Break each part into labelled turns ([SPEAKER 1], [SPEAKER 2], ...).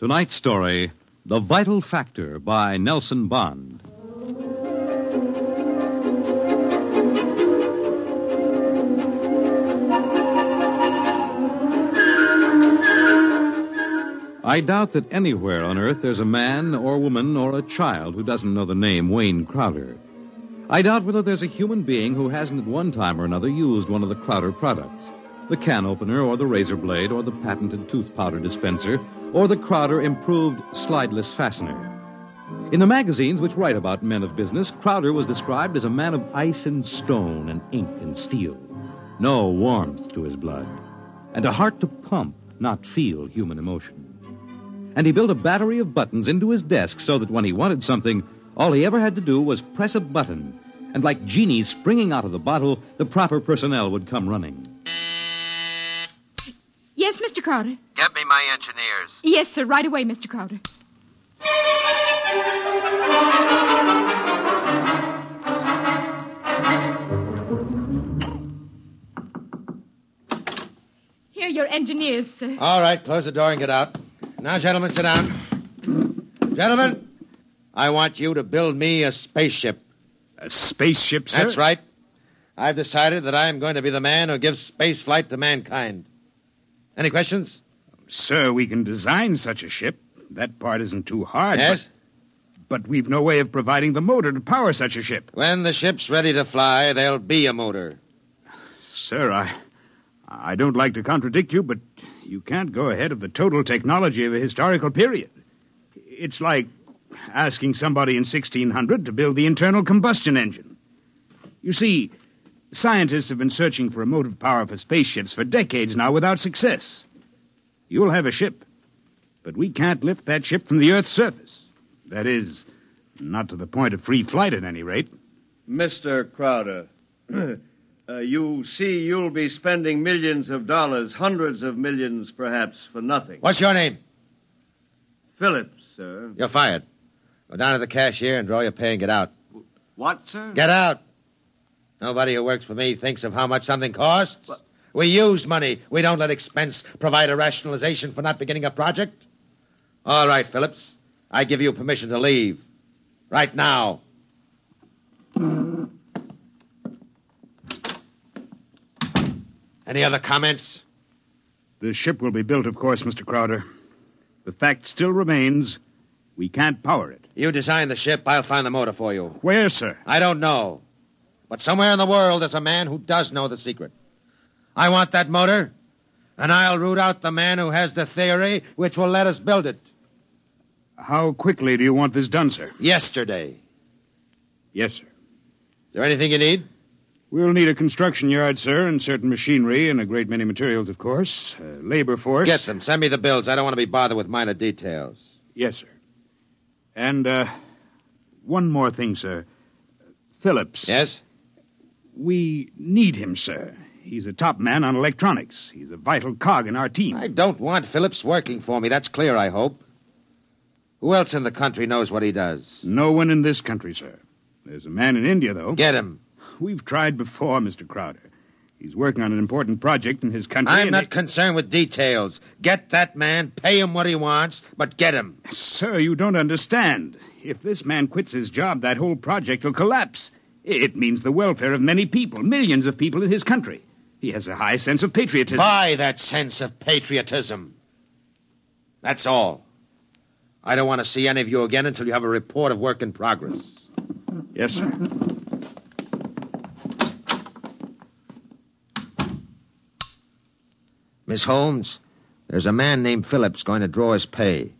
[SPEAKER 1] Tonight's story The Vital Factor by Nelson Bond. I doubt that anywhere on Earth there's a man or woman or a child who doesn't know the name Wayne Crowder. I doubt whether there's a human being who hasn't at one time or another used one of the Crowder products the can opener or the razor blade or the patented tooth powder dispenser or the Crowder improved slideless fastener. In the magazines which write about men of business, Crowder was described as a man of ice and stone and ink and steel. No warmth to his blood, and a heart to pump, not feel human emotion. And he built a battery of buttons into his desk so that when he wanted something, all he ever had to do was press a button, and like genies springing out of the bottle, the proper personnel would come running.
[SPEAKER 2] Yes, Mr. Crowder.
[SPEAKER 3] Get me my engineers.
[SPEAKER 2] Yes, sir, right away, Mr. Crowder. Here are your engineers, sir.
[SPEAKER 3] All right, close the door and get out. Now, gentlemen, sit down. Gentlemen, I want you to build me a spaceship.
[SPEAKER 4] A spaceship, sir?
[SPEAKER 3] That's right. I've decided that I am going to be the man who gives space flight to mankind. Any questions?
[SPEAKER 4] Sir, we can design such a ship. That part isn't too hard.
[SPEAKER 3] Yes?
[SPEAKER 4] But, but we've no way of providing the motor to power such a ship.
[SPEAKER 3] When the ship's ready to fly, there'll be a motor.
[SPEAKER 4] Sir, I. I don't like to contradict you, but you can't go ahead of the total technology of a historical period. It's like asking somebody in 1600 to build the internal combustion engine. You see, scientists have been searching for a motive power for spaceships for decades now without success. You'll have a ship, but we can't lift that ship from the Earth's surface. That is, not to the point of free flight at any rate.
[SPEAKER 5] Mr. Crowder, uh, you see, you'll be spending millions of dollars, hundreds of millions perhaps, for nothing.
[SPEAKER 3] What's your name?
[SPEAKER 5] Phillips, sir.
[SPEAKER 3] You're fired. Go down to the cashier and draw your pay and get out.
[SPEAKER 5] What, sir?
[SPEAKER 3] Get out. Nobody who works for me thinks of how much something costs.
[SPEAKER 5] What?
[SPEAKER 3] We use money. We don't let expense provide a rationalization for not beginning a project. All right, Phillips. I give you permission to leave. Right now. Any other comments?
[SPEAKER 4] The ship will be built, of course, Mr. Crowder. The fact still remains we can't power it.
[SPEAKER 3] You design the ship, I'll find the motor for you.
[SPEAKER 4] Where, sir?
[SPEAKER 3] I don't know. But somewhere in the world there's a man who does know the secret. I want that motor, and I'll root out the man who has the theory which will let us build it.
[SPEAKER 4] How quickly do you want this done, sir?
[SPEAKER 3] Yesterday.
[SPEAKER 4] Yes, sir.
[SPEAKER 3] Is there anything you need?
[SPEAKER 4] We'll need a construction yard, sir, and certain machinery and a great many materials, of course. Uh, labor force.
[SPEAKER 3] Get them. Send me the bills. I don't want to be bothered with minor details.
[SPEAKER 4] Yes, sir. And, uh, one more thing, sir. Phillips.
[SPEAKER 3] Yes?
[SPEAKER 4] We need him, sir. He's a top man on electronics. He's a vital cog in our team.
[SPEAKER 3] I don't want Phillips working for me. That's clear, I hope. Who else in the country knows what he does?
[SPEAKER 4] No one in this country, sir. There's a man in India, though.
[SPEAKER 3] Get him.
[SPEAKER 4] We've tried before, Mr. Crowder. He's working on an important project in his country.
[SPEAKER 3] I'm not
[SPEAKER 4] it-
[SPEAKER 3] concerned with details. Get that man, pay him what he wants, but get him.
[SPEAKER 4] Sir, you don't understand. If this man quits his job, that whole project will collapse. It means the welfare of many people, millions of people in his country. He has a high sense of patriotism.
[SPEAKER 3] Buy that sense of patriotism. That's all. I don't want to see any of you again until you have a report of work in progress.
[SPEAKER 4] Yes, sir.
[SPEAKER 3] Miss Holmes, there's a man named Phillips going to draw his pay.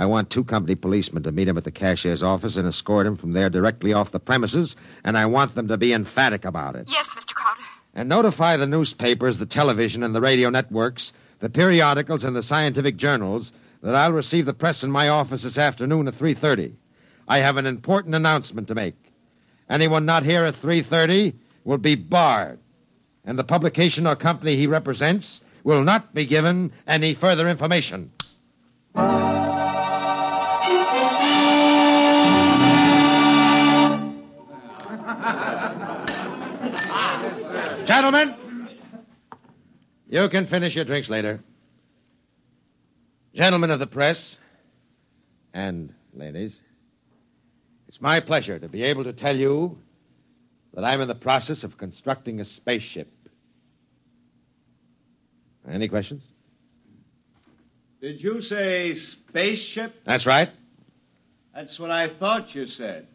[SPEAKER 3] I want two company policemen to meet him at the cashier's office and escort him from there directly off the premises, and I want them to be emphatic about it.
[SPEAKER 2] Yes, Mr. Crowder.
[SPEAKER 3] And notify the newspapers, the television, and the radio networks, the periodicals, and the scientific journals that I'll receive the press in my office this afternoon at 3.30. I have an important announcement to make. Anyone not here at 3.30 will be barred, and the publication or company he represents will not be given any further information. Gentlemen, you can finish your drinks later. Gentlemen of the press, and ladies, it's my pleasure to be able to tell you that I'm in the process of constructing a spaceship. Any questions?
[SPEAKER 5] Did you say spaceship?
[SPEAKER 3] That's right.
[SPEAKER 5] That's what I thought you said.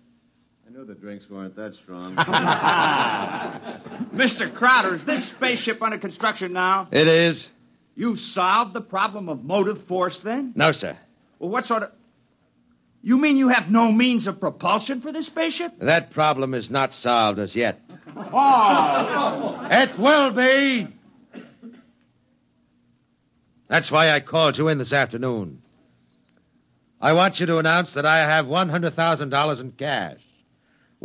[SPEAKER 5] I knew the drinks weren't that strong.
[SPEAKER 6] Mr. Crowder, is this spaceship under construction now?
[SPEAKER 3] It is.
[SPEAKER 6] You solved the problem of motive force then?
[SPEAKER 3] No, sir.
[SPEAKER 6] Well, what sort of. You mean you have no means of propulsion for this spaceship?
[SPEAKER 3] That problem is not solved as yet. Oh! it will be. That's why I called you in this afternoon. I want you to announce that I have $100,000 in cash,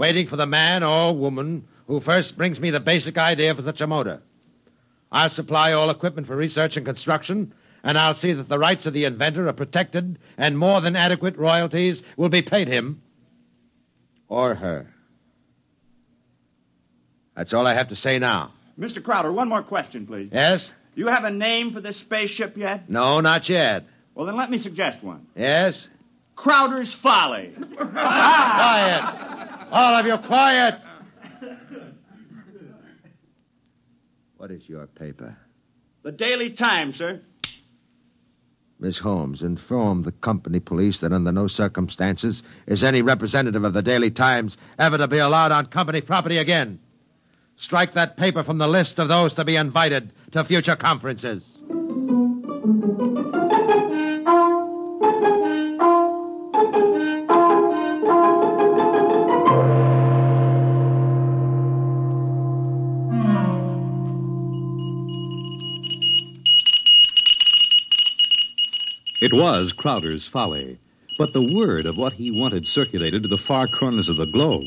[SPEAKER 3] waiting for the man or woman who first brings me the basic idea for such a motor. I'll supply all equipment for research and construction, and I'll see that the rights of the inventor are protected and more than adequate royalties will be paid him or her. That's all I have to say now.
[SPEAKER 6] Mr. Crowder, one more question, please.
[SPEAKER 3] Yes?
[SPEAKER 6] Do you have a name for this spaceship yet?
[SPEAKER 3] No, not yet.
[SPEAKER 6] Well, then let me suggest one
[SPEAKER 3] Yes?
[SPEAKER 6] Crowder's Folly.
[SPEAKER 3] Quiet! All of you, quiet! What is your paper?
[SPEAKER 6] The Daily Times, sir.
[SPEAKER 3] Miss Holmes, inform the company police that under no circumstances is any representative of the Daily Times ever to be allowed on company property again. Strike that paper from the list of those to be invited to future conferences.
[SPEAKER 1] Was Crowder's folly, but the word of what he wanted circulated to the far corners of the globe.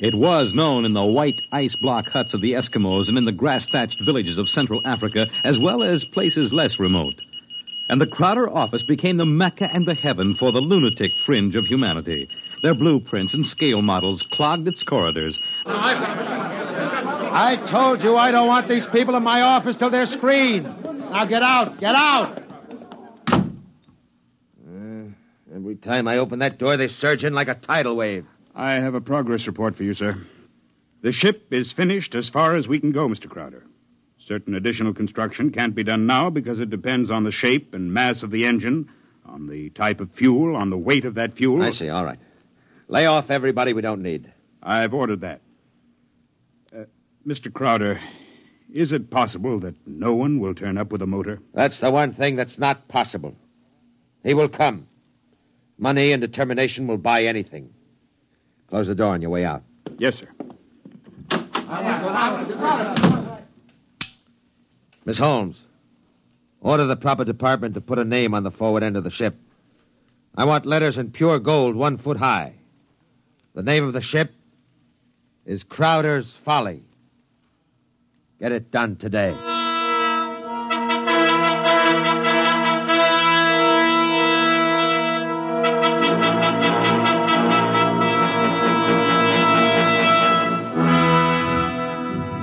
[SPEAKER 1] It was known in the white ice block huts of the Eskimos and in the grass thatched villages of Central Africa, as well as places less remote. And the Crowder office became the mecca and the heaven for the lunatic fringe of humanity. Their blueprints and scale models clogged its corridors.
[SPEAKER 3] I told you I don't want these people in my office till they're screened. Now get out, get out! Uh, every time I open that door, they surge in like a tidal wave.
[SPEAKER 4] I have a progress report for you, sir. The ship is finished as far as we can go, Mr. Crowder. Certain additional construction can't be done now because it depends on the shape and mass of the engine, on the type of fuel, on the weight of that fuel.
[SPEAKER 3] I see, all right. Lay off everybody we don't need.
[SPEAKER 4] I've ordered that. Uh, Mr. Crowder, is it possible that no one will turn up with a motor?
[SPEAKER 3] That's the one thing that's not possible. He will come. Money and determination will buy anything. Close the door on your way out.
[SPEAKER 4] Yes, sir.
[SPEAKER 3] Miss Holmes, order the proper department to put a name on the forward end of the ship. I want letters in pure gold one foot high. The name of the ship is Crowder's Folly. Get it done today.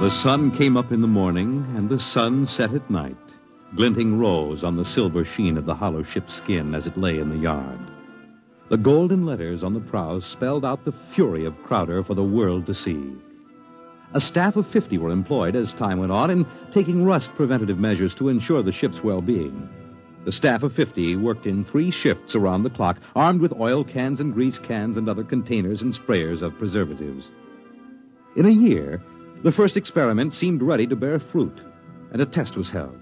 [SPEAKER 1] The sun came up in the morning, and the sun set at night, glinting rose on the silver sheen of the hollow ship's skin as it lay in the yard. The golden letters on the prow spelled out the fury of Crowder for the world to see. A staff of 50 were employed as time went on in taking rust preventative measures to ensure the ship's well being. The staff of 50 worked in three shifts around the clock, armed with oil cans and grease cans and other containers and sprayers of preservatives. In a year, the first experiment seemed ready to bear fruit, and a test was held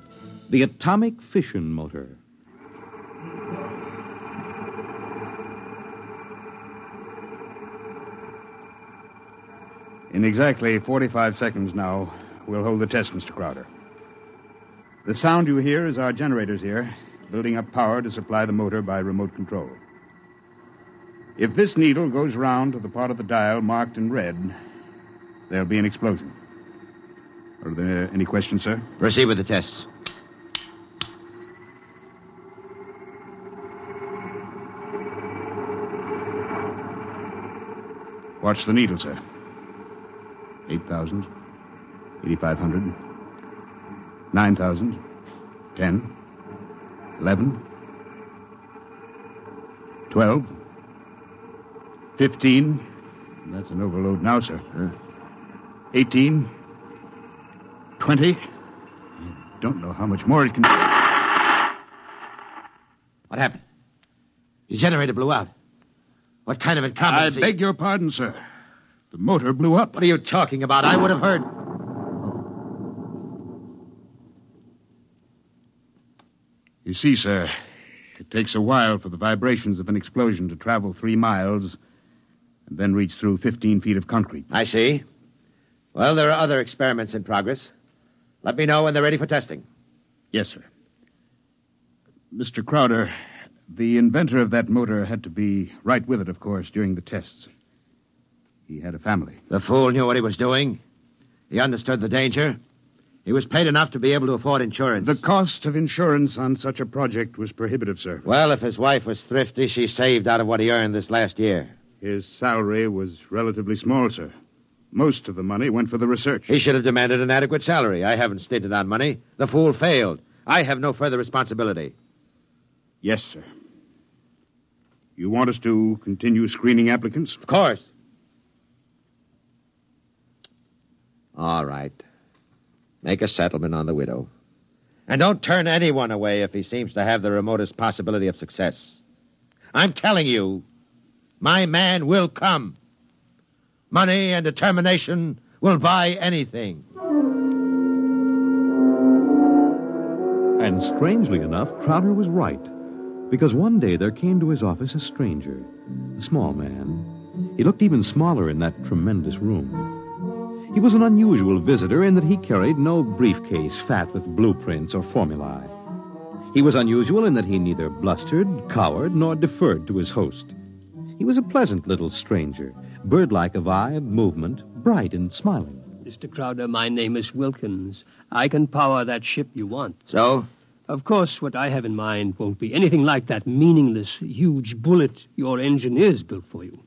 [SPEAKER 1] the atomic fission motor.
[SPEAKER 4] In exactly 45 seconds now, we'll hold the test, Mr. Crowder. The sound you hear is our generators here, building up power to supply the motor by remote control. If this needle goes round to the part of the dial marked in red, there'll be an explosion. Are there any questions, sir?
[SPEAKER 3] Proceed with the tests.
[SPEAKER 4] Watch the needle, sir. 8,000, 8,500, 9,000, 10, 11, 12, 15. That's an overload now, sir. 18, 20. I don't know how much more it can.
[SPEAKER 3] What happened? Your generator blew out. What kind of
[SPEAKER 4] a
[SPEAKER 3] combination?
[SPEAKER 4] I beg your pardon, sir. The motor blew up.
[SPEAKER 3] What are you talking about? I would have heard.
[SPEAKER 4] You see, sir, it takes a while for the vibrations of an explosion to travel three miles and then reach through 15 feet of concrete.
[SPEAKER 3] I see. Well, there are other experiments in progress. Let me know when they're ready for testing.
[SPEAKER 4] Yes, sir. Mr. Crowder, the inventor of that motor had to be right with it, of course, during the tests. He had a family.
[SPEAKER 3] The fool knew what he was doing. He understood the danger. He was paid enough to be able to afford insurance.
[SPEAKER 4] The cost of insurance on such a project was prohibitive, sir.
[SPEAKER 3] Well, if his wife was thrifty, she saved out of what he earned this last year.
[SPEAKER 4] His salary was relatively small, sir. Most of the money went for the research.
[SPEAKER 3] He should have demanded an adequate salary. I haven't stated on money. The fool failed. I have no further responsibility.
[SPEAKER 4] Yes, sir. You want us to continue screening applicants?
[SPEAKER 3] Of course. All right. Make a settlement on the widow. And don't turn anyone away if he seems to have the remotest possibility of success. I'm telling you, my man will come. Money and determination will buy anything.
[SPEAKER 1] And strangely enough, Crowder was right. Because one day there came to his office a stranger, a small man. He looked even smaller in that tremendous room. He was an unusual visitor in that he carried no briefcase fat with blueprints or formulae. He was unusual in that he neither blustered, cowered, nor deferred to his host. He was a pleasant little stranger, birdlike of eye, movement, bright and smiling.
[SPEAKER 7] Mr. Crowder, my name is Wilkins. I can power that ship you want.
[SPEAKER 3] So,
[SPEAKER 7] Of course, what I have in mind won't be anything like that meaningless, huge bullet your engineers built for you.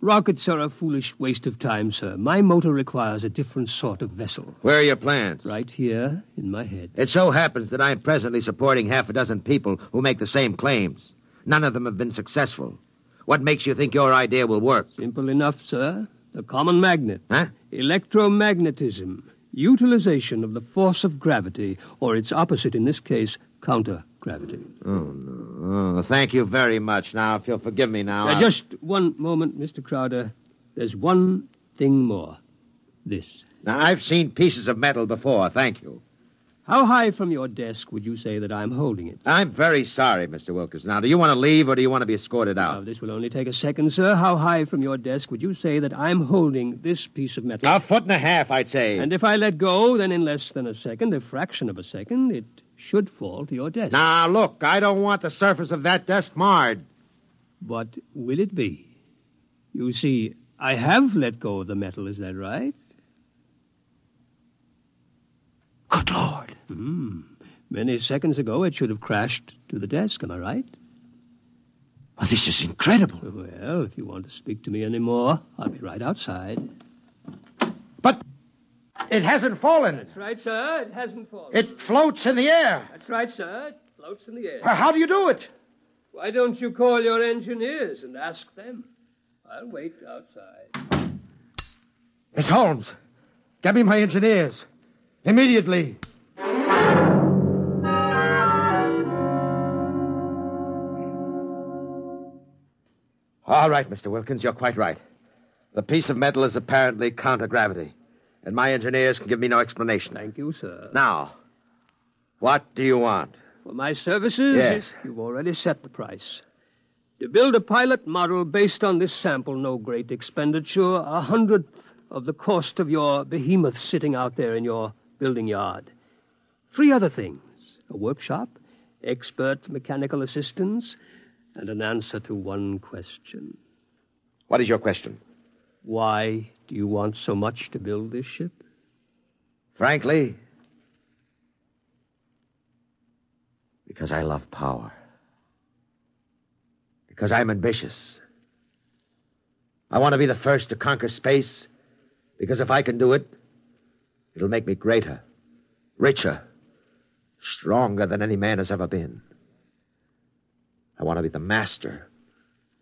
[SPEAKER 7] Rockets are a foolish waste of time, sir. My motor requires a different sort of vessel.
[SPEAKER 3] where are your plans?
[SPEAKER 7] Right here in my head.
[SPEAKER 3] It so happens that I'm presently supporting half a dozen people who make the same claims. None of them have been successful. What makes you think your idea will work?
[SPEAKER 7] Simple enough, sir. The common magnet.
[SPEAKER 3] Huh?
[SPEAKER 7] Electromagnetism. Utilization of the force of gravity, or its opposite in this case, counter gravity.
[SPEAKER 3] Oh, no! Oh, thank you very much. Now, if you'll forgive me now.
[SPEAKER 7] Now,
[SPEAKER 3] I'll-
[SPEAKER 7] just one moment, Mr. Crowder. There's one thing more. This.
[SPEAKER 3] Now, I've seen pieces of metal before. Thank you.
[SPEAKER 7] How high from your desk would you say that I'm holding it?
[SPEAKER 3] I'm very sorry, Mr. Wilkins. Now, do you want to leave or do you want to be escorted
[SPEAKER 7] Now,
[SPEAKER 3] out?
[SPEAKER 7] this will only take a second, sir. How high from your desk would you say that I'm holding this piece of metal?
[SPEAKER 3] A foot and a half, I'd say.
[SPEAKER 7] And if I let go, then in less than a second, a fraction of a second, it should fall to your desk.
[SPEAKER 3] Now, look, I don't want the surface of that desk marred.
[SPEAKER 7] But will it be? You see, I have let go of the metal, is that right?
[SPEAKER 3] Lord.
[SPEAKER 7] Many seconds ago, it should have crashed to the desk, am I right?
[SPEAKER 3] Well, this is incredible.
[SPEAKER 7] Well, if you want to speak to me any more, I'll be right outside.
[SPEAKER 3] But it hasn't fallen.
[SPEAKER 7] That's right, sir. It hasn't fallen.
[SPEAKER 3] It floats in the air.
[SPEAKER 7] That's right, sir. It floats in the air.
[SPEAKER 3] How do you do it?
[SPEAKER 7] Why don't you call your engineers and ask them? I'll wait outside.
[SPEAKER 3] Miss Holmes, Get me my engineers. Immediately. All right, Mr. Wilkins, you're quite right. The piece of metal is apparently counter gravity, and my engineers can give me no explanation.
[SPEAKER 7] Thank you, sir.
[SPEAKER 3] Now, what do you want?
[SPEAKER 7] For my services,
[SPEAKER 3] Yes.
[SPEAKER 7] you've already set the price. To build a pilot model based on this sample, no great expenditure, a hundredth of the cost of your behemoth sitting out there in your building yard. Three other things a workshop, expert mechanical assistance, and an answer to one question.
[SPEAKER 3] What is your question?
[SPEAKER 7] Why do you want so much to build this ship?
[SPEAKER 3] Frankly, because I love power. Because I'm ambitious. I want to be the first to conquer space, because if I can do it, it'll make me greater, richer, stronger than any man has ever been. I want to be the master,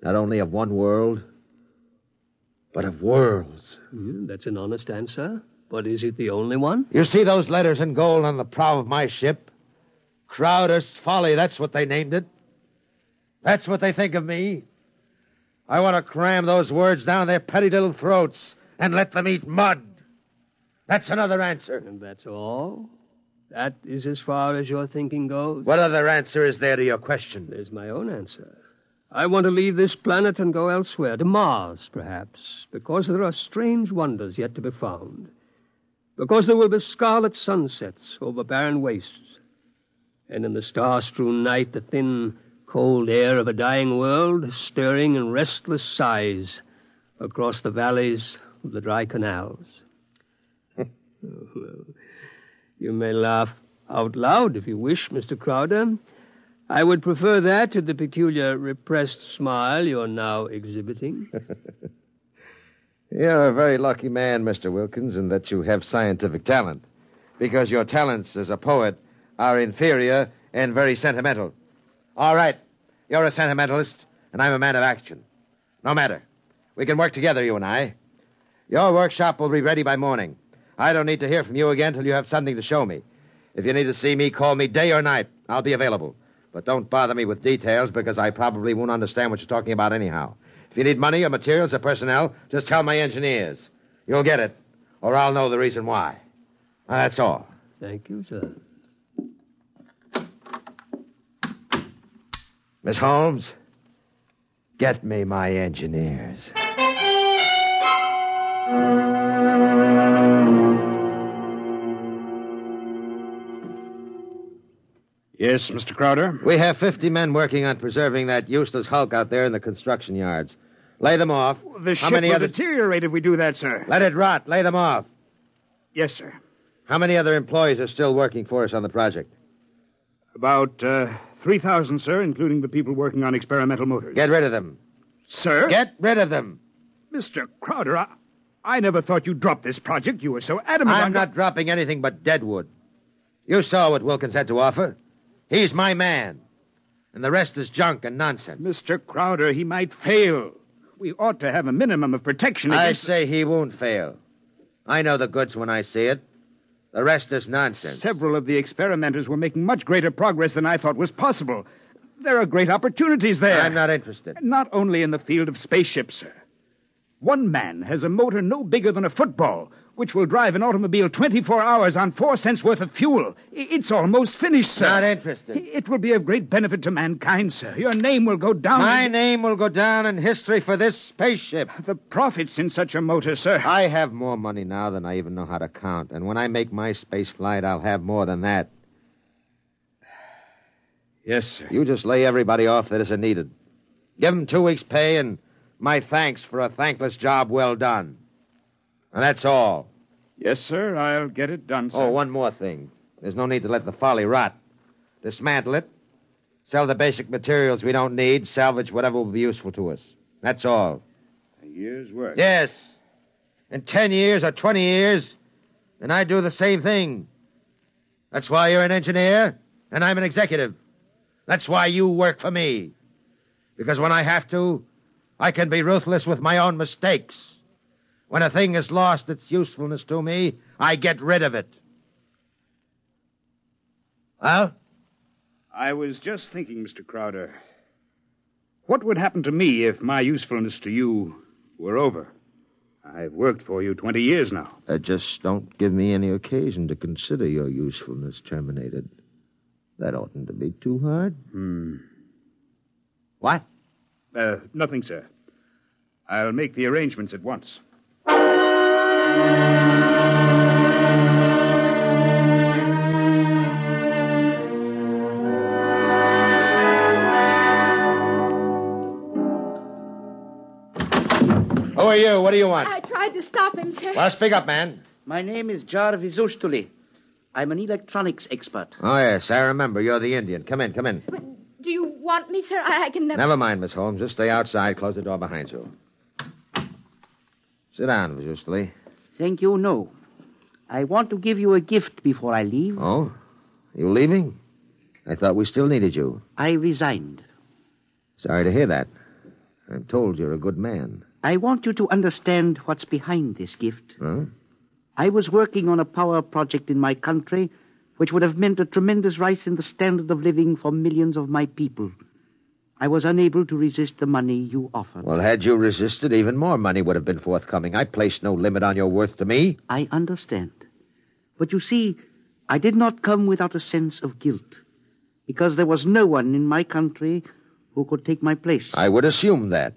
[SPEAKER 3] not only of one world, but of worlds.
[SPEAKER 7] Hmm, that's an honest answer. But is it the only one?
[SPEAKER 3] You see those letters in gold on the prow of my ship? Crowder's Folly, that's what they named it. That's what they think of me. I want to cram those words down their petty little throats and let them eat mud. That's another answer.
[SPEAKER 7] And that's all? That is as far as your thinking goes?
[SPEAKER 3] What other answer is there to your question?
[SPEAKER 7] There's my own answer. I want to leave this planet and go elsewhere, to Mars, perhaps, because there are strange wonders yet to be found. Because there will be scarlet sunsets over barren wastes. And in the star strewn night, the thin, cold air of a dying world stirring in restless sighs across the valleys of the dry canals. Oh, You may laugh out loud if you wish, Mr. Crowder. I would prefer that to the peculiar repressed smile you're now exhibiting.
[SPEAKER 3] You're a very lucky man, Mr. Wilkins, in that you have scientific talent. Because your talents as a poet are inferior and very sentimental. All right, you're a sentimentalist, and I'm a man of action. No matter. We can work together, you and I. Your workshop will be ready by morning. I don't need to hear from you again till you have something to show me. If you need to see me, call me day or night. I'll be available. But don't bother me with details because I probably won't understand what you're talking about anyhow. If you need money or materials or personnel, just tell my engineers. You'll get it, or I'll know the reason why. Now, that's all.
[SPEAKER 7] Thank you, sir.
[SPEAKER 3] Miss Holmes, get me my engineers.
[SPEAKER 4] Yes, Mr. Crowder?
[SPEAKER 3] We have 50 men working on preserving that useless hulk out there in the construction yards. Lay them off.
[SPEAKER 4] The
[SPEAKER 3] How
[SPEAKER 4] ship
[SPEAKER 3] many
[SPEAKER 4] will
[SPEAKER 3] other...
[SPEAKER 4] deteriorate if we do that, sir.
[SPEAKER 3] Let it rot. Lay them off.
[SPEAKER 4] Yes, sir.
[SPEAKER 3] How many other employees are still working for us on the project?
[SPEAKER 4] About uh, 3,000, sir, including the people working on experimental motors.
[SPEAKER 3] Get rid of them.
[SPEAKER 4] Sir?
[SPEAKER 3] Get rid of them.
[SPEAKER 4] Mr. Crowder, I, I never thought you'd drop this project. You were so adamant
[SPEAKER 3] I'm
[SPEAKER 4] on...
[SPEAKER 3] not dropping anything but deadwood. You saw what Wilkins had to offer. He's my man. And the rest is junk and nonsense.
[SPEAKER 4] Mr. Crowder, he might fail. We ought to have a minimum of protection
[SPEAKER 3] I say he won't fail. I know the goods when I see it. The rest is nonsense.
[SPEAKER 4] Several of the experimenters were making much greater progress than I thought was possible. There are great opportunities there.
[SPEAKER 3] I'm not interested.
[SPEAKER 4] Not only in the field of spaceships, sir. One man has a motor no bigger than a football, which will drive an automobile 24 hours on four cents worth of fuel. It's almost finished, sir.
[SPEAKER 3] Not interested.
[SPEAKER 4] It will be of great benefit to mankind, sir. Your name will go down.
[SPEAKER 3] My name will go down in history for this spaceship.
[SPEAKER 4] The profits in such a motor, sir.
[SPEAKER 3] I have more money now than I even know how to count. And when I make my space flight, I'll have more than that.
[SPEAKER 4] Yes, sir.
[SPEAKER 3] You just lay everybody off that isn't needed. Give them two weeks' pay and my thanks for a thankless job well done. And that's all.
[SPEAKER 4] Yes, sir. I'll get it done, oh, sir.
[SPEAKER 3] Oh, one more thing. There's no need to let the folly rot. Dismantle it, sell the basic materials we don't need, salvage whatever will be useful to us. That's all.
[SPEAKER 4] A year's work.
[SPEAKER 3] Yes. In 10 years or 20 years, and I do the same thing. That's why you're an engineer, and I'm an executive. That's why you work for me. Because when I have to, I can be ruthless with my own mistakes. When a thing has lost its usefulness to me, I get rid of it. Well?
[SPEAKER 4] I was just thinking, Mr. Crowder. What would happen to me if my usefulness to you were over? I've worked for you 20 years now.
[SPEAKER 3] Uh, just don't give me any occasion to consider your usefulness terminated. That oughtn't to be too hard.
[SPEAKER 4] Hmm.
[SPEAKER 3] What?
[SPEAKER 4] Uh, nothing, sir. I'll make the arrangements at once.
[SPEAKER 3] Who are you? What do you want?
[SPEAKER 2] I tried to stop him, sir.
[SPEAKER 3] Well, speak up, man.
[SPEAKER 8] My name is Jarvis Ustuli. I'm an electronics expert.
[SPEAKER 3] Oh, yes, I remember. You're the Indian. Come in, come in.
[SPEAKER 2] But do you want me, sir? I, I can never.
[SPEAKER 3] Never mind, Miss Holmes. Just stay outside. Close the door behind you. Sit down, Vajustali.
[SPEAKER 8] Thank you, no. I want to give you a gift before I leave.
[SPEAKER 3] Oh? You leaving? I thought we still needed you.
[SPEAKER 8] I resigned.
[SPEAKER 3] Sorry to hear that. I'm told you're a good man.
[SPEAKER 8] I want you to understand what's behind this gift.
[SPEAKER 3] Huh?
[SPEAKER 8] I was working on a power project in my country which would have meant a tremendous rise in the standard of living for millions of my people. I was unable to resist the money you offered.
[SPEAKER 3] Well, had you resisted, even more money would have been forthcoming. I placed no limit on your worth to me.
[SPEAKER 8] I understand. But you see, I did not come without a sense of guilt, because there was no one in my country who could take my place.
[SPEAKER 3] I would assume that.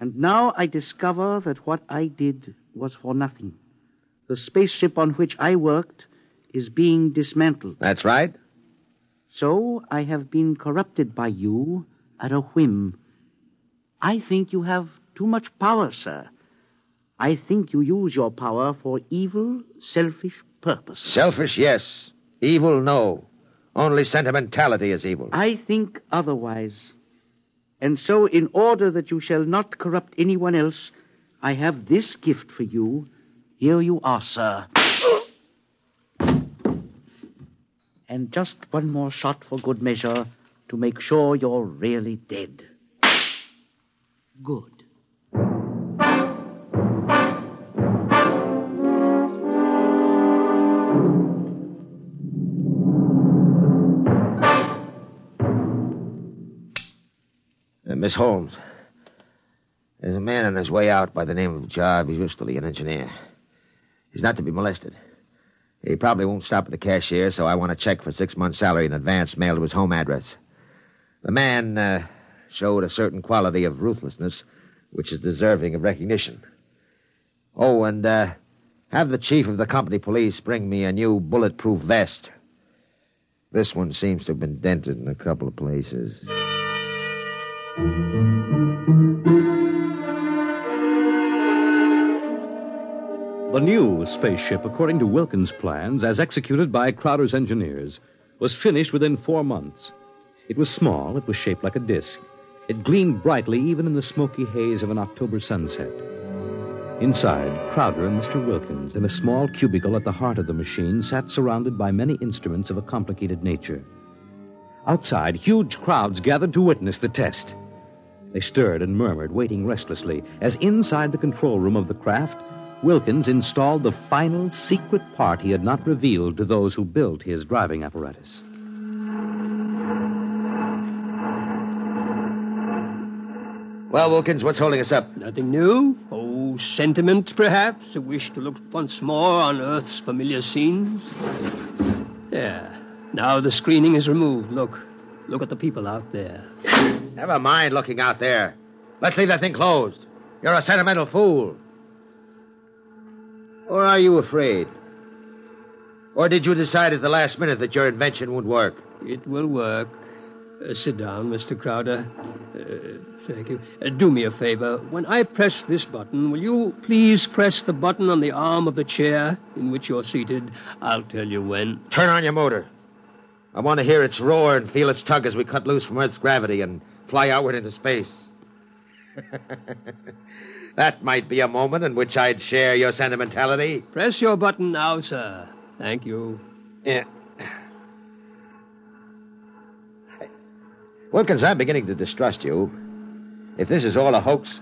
[SPEAKER 8] And now I discover that what I did was for nothing. The spaceship on which I worked is being dismantled.
[SPEAKER 3] That's right.
[SPEAKER 8] So I have been corrupted by you at a whim. I think you have too much power, sir. I think you use your power for evil, selfish purposes.
[SPEAKER 3] Selfish, yes. Evil, no. Only sentimentality is evil.
[SPEAKER 8] I think otherwise. And so, in order that you shall not corrupt anyone else, I have this gift for you. Here you are, sir. and just one more shot for good measure to make sure you're really dead. Good.
[SPEAKER 3] Uh, Miss Holmes, there's a man on his way out by the name of Jarvis Ustali, an engineer. He's not to be molested. He probably won't stop at the cashier, so I want a check for six months' salary in advance mailed to his home address. The man uh, showed a certain quality of ruthlessness which is deserving of recognition. Oh, and uh, have the chief of the company police bring me a new bulletproof vest. This one seems to have been dented in a couple of places.
[SPEAKER 1] The new spaceship, according to Wilkins' plans, as executed by Crowder's engineers, was finished within four months. It was small, it was shaped like a disk. It gleamed brightly even in the smoky haze of an October sunset. Inside, Crowder and Mr. Wilkins, in a small cubicle at the heart of the machine, sat surrounded by many instruments of a complicated nature. Outside, huge crowds gathered to witness the test. They stirred and murmured, waiting restlessly, as inside the control room of the craft, Wilkins installed the final secret part he had not revealed to those who built his driving apparatus.
[SPEAKER 3] Well, Wilkins, what's holding us up?
[SPEAKER 7] Nothing new? Oh, sentiment, perhaps? A wish to look once more on Earth's familiar scenes? Yeah. Now the screening is removed. Look. Look at the people out there.
[SPEAKER 3] Never mind looking out there. Let's leave that thing closed. You're a sentimental fool. Or are you afraid? Or did you decide at the last minute that your invention would work?
[SPEAKER 7] It will work. Uh, sit down, Mr. Crowder. Uh, thank you. Uh, do me a favor. When I press this button, will you please press the button on the arm of the chair in which you're seated? I'll tell you when.
[SPEAKER 3] Turn on your motor. I want to hear its roar and feel its tug as we cut loose from Earth's gravity and fly outward into space. that might be a moment in which I'd share your sentimentality.
[SPEAKER 7] Press your button now, sir. Thank you.
[SPEAKER 3] Yeah. Wilkins, I'm beginning to distrust you. If this is all a hoax,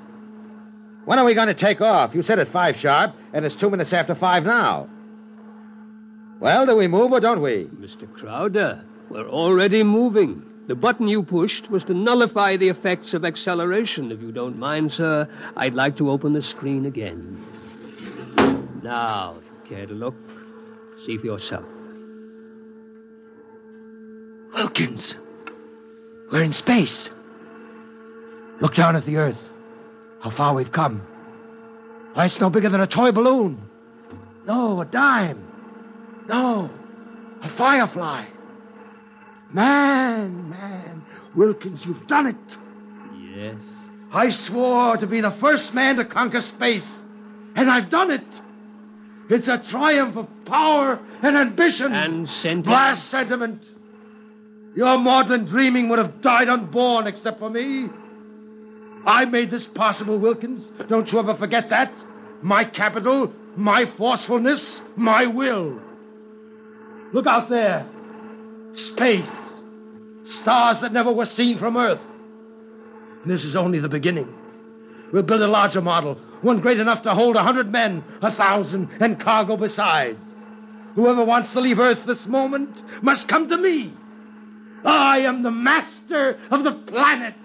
[SPEAKER 3] when are we going to take off? You said at five sharp, and it's two minutes after five now. Well, do we move or don't we?
[SPEAKER 7] Mr. Crowder, we're already moving. The button you pushed was to nullify the effects of acceleration. If you don't mind, sir, I'd like to open the screen again. Now, if you care to look, see for yourself.
[SPEAKER 3] Wilkins, we're in space. Look down at the Earth. How far we've come. Why, it's no bigger than a toy balloon. No, a dime. No, a firefly. Man, man, Wilkins, you've done it.
[SPEAKER 7] Yes.
[SPEAKER 3] I swore to be the first man to conquer space, and I've done it. It's a triumph of power and ambition.
[SPEAKER 7] And sentiment.
[SPEAKER 3] Blast sentiment. Your maudlin dreaming would have died unborn except for me. I made this possible, Wilkins. Don't you ever forget that. My capital, my forcefulness, my will. Look out there. Space. Stars that never were seen from Earth. And this is only the beginning. We'll build a larger model, one great enough to hold a hundred men, a thousand, and cargo besides. Whoever wants to leave Earth this moment must come to me. I am the master of the planets.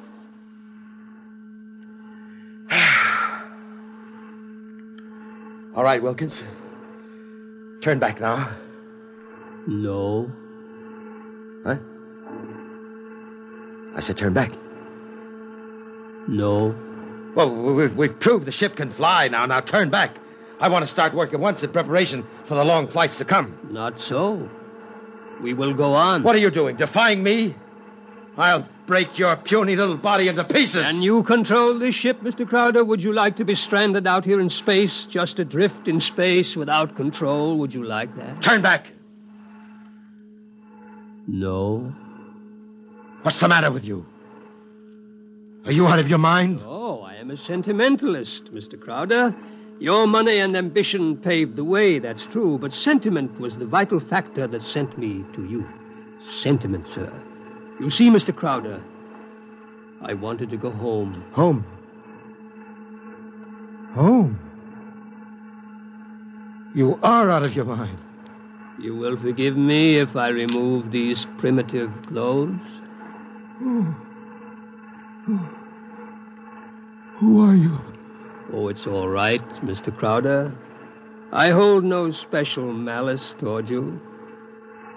[SPEAKER 3] All right, Wilkins. Turn back now.
[SPEAKER 7] No.
[SPEAKER 3] Huh? I said turn back.
[SPEAKER 7] No.
[SPEAKER 3] Well, we've, we've proved the ship can fly now. Now turn back. I want to start work at once in preparation for the long flights to come.
[SPEAKER 7] Not so. We will go on.
[SPEAKER 3] What are you doing? Defying me? I'll break your puny little body into pieces.
[SPEAKER 7] Can you control this ship, Mr. Crowder? Would you like to be stranded out here in space, just adrift in space without control? Would you like that?
[SPEAKER 3] Turn back.
[SPEAKER 7] No.
[SPEAKER 3] What's the matter with you? Are you out of your mind?
[SPEAKER 7] Oh, I am a sentimentalist, Mr. Crowder. Your money and ambition paved the way, that's true, but sentiment was the vital factor that sent me to you. Sentiment, sir. You see, Mr. Crowder, I wanted to go home.
[SPEAKER 3] Home. Home? You are out of your mind.
[SPEAKER 7] You will forgive me if I remove these primitive clothes? Oh. Oh.
[SPEAKER 3] Who are you?
[SPEAKER 7] Oh, it's all right, Mr. Crowder. I hold no special malice toward you.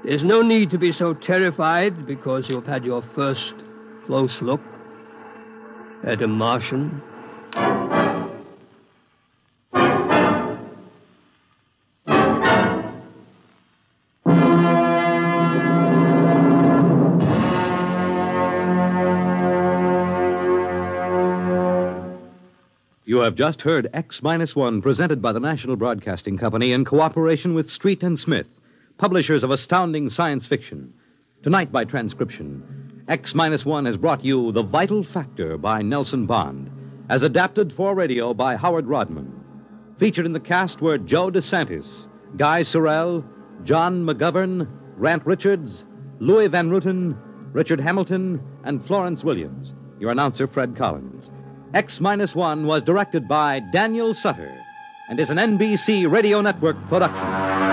[SPEAKER 7] There's no need to be so terrified because you've had your first close look at a Martian.
[SPEAKER 1] You have just heard X Minus One presented by the National Broadcasting Company in cooperation with Street and Smith, publishers of astounding science fiction. Tonight, by transcription, X Minus One has brought you The Vital Factor by Nelson Bond, as adapted for radio by Howard Rodman. Featured in the cast were Joe DeSantis, Guy Sorel, John McGovern, Grant Richards, Louis Van Rooten, Richard Hamilton, and Florence Williams. Your announcer, Fred Collins. X Minus One was directed by Daniel Sutter and is an NBC Radio Network production.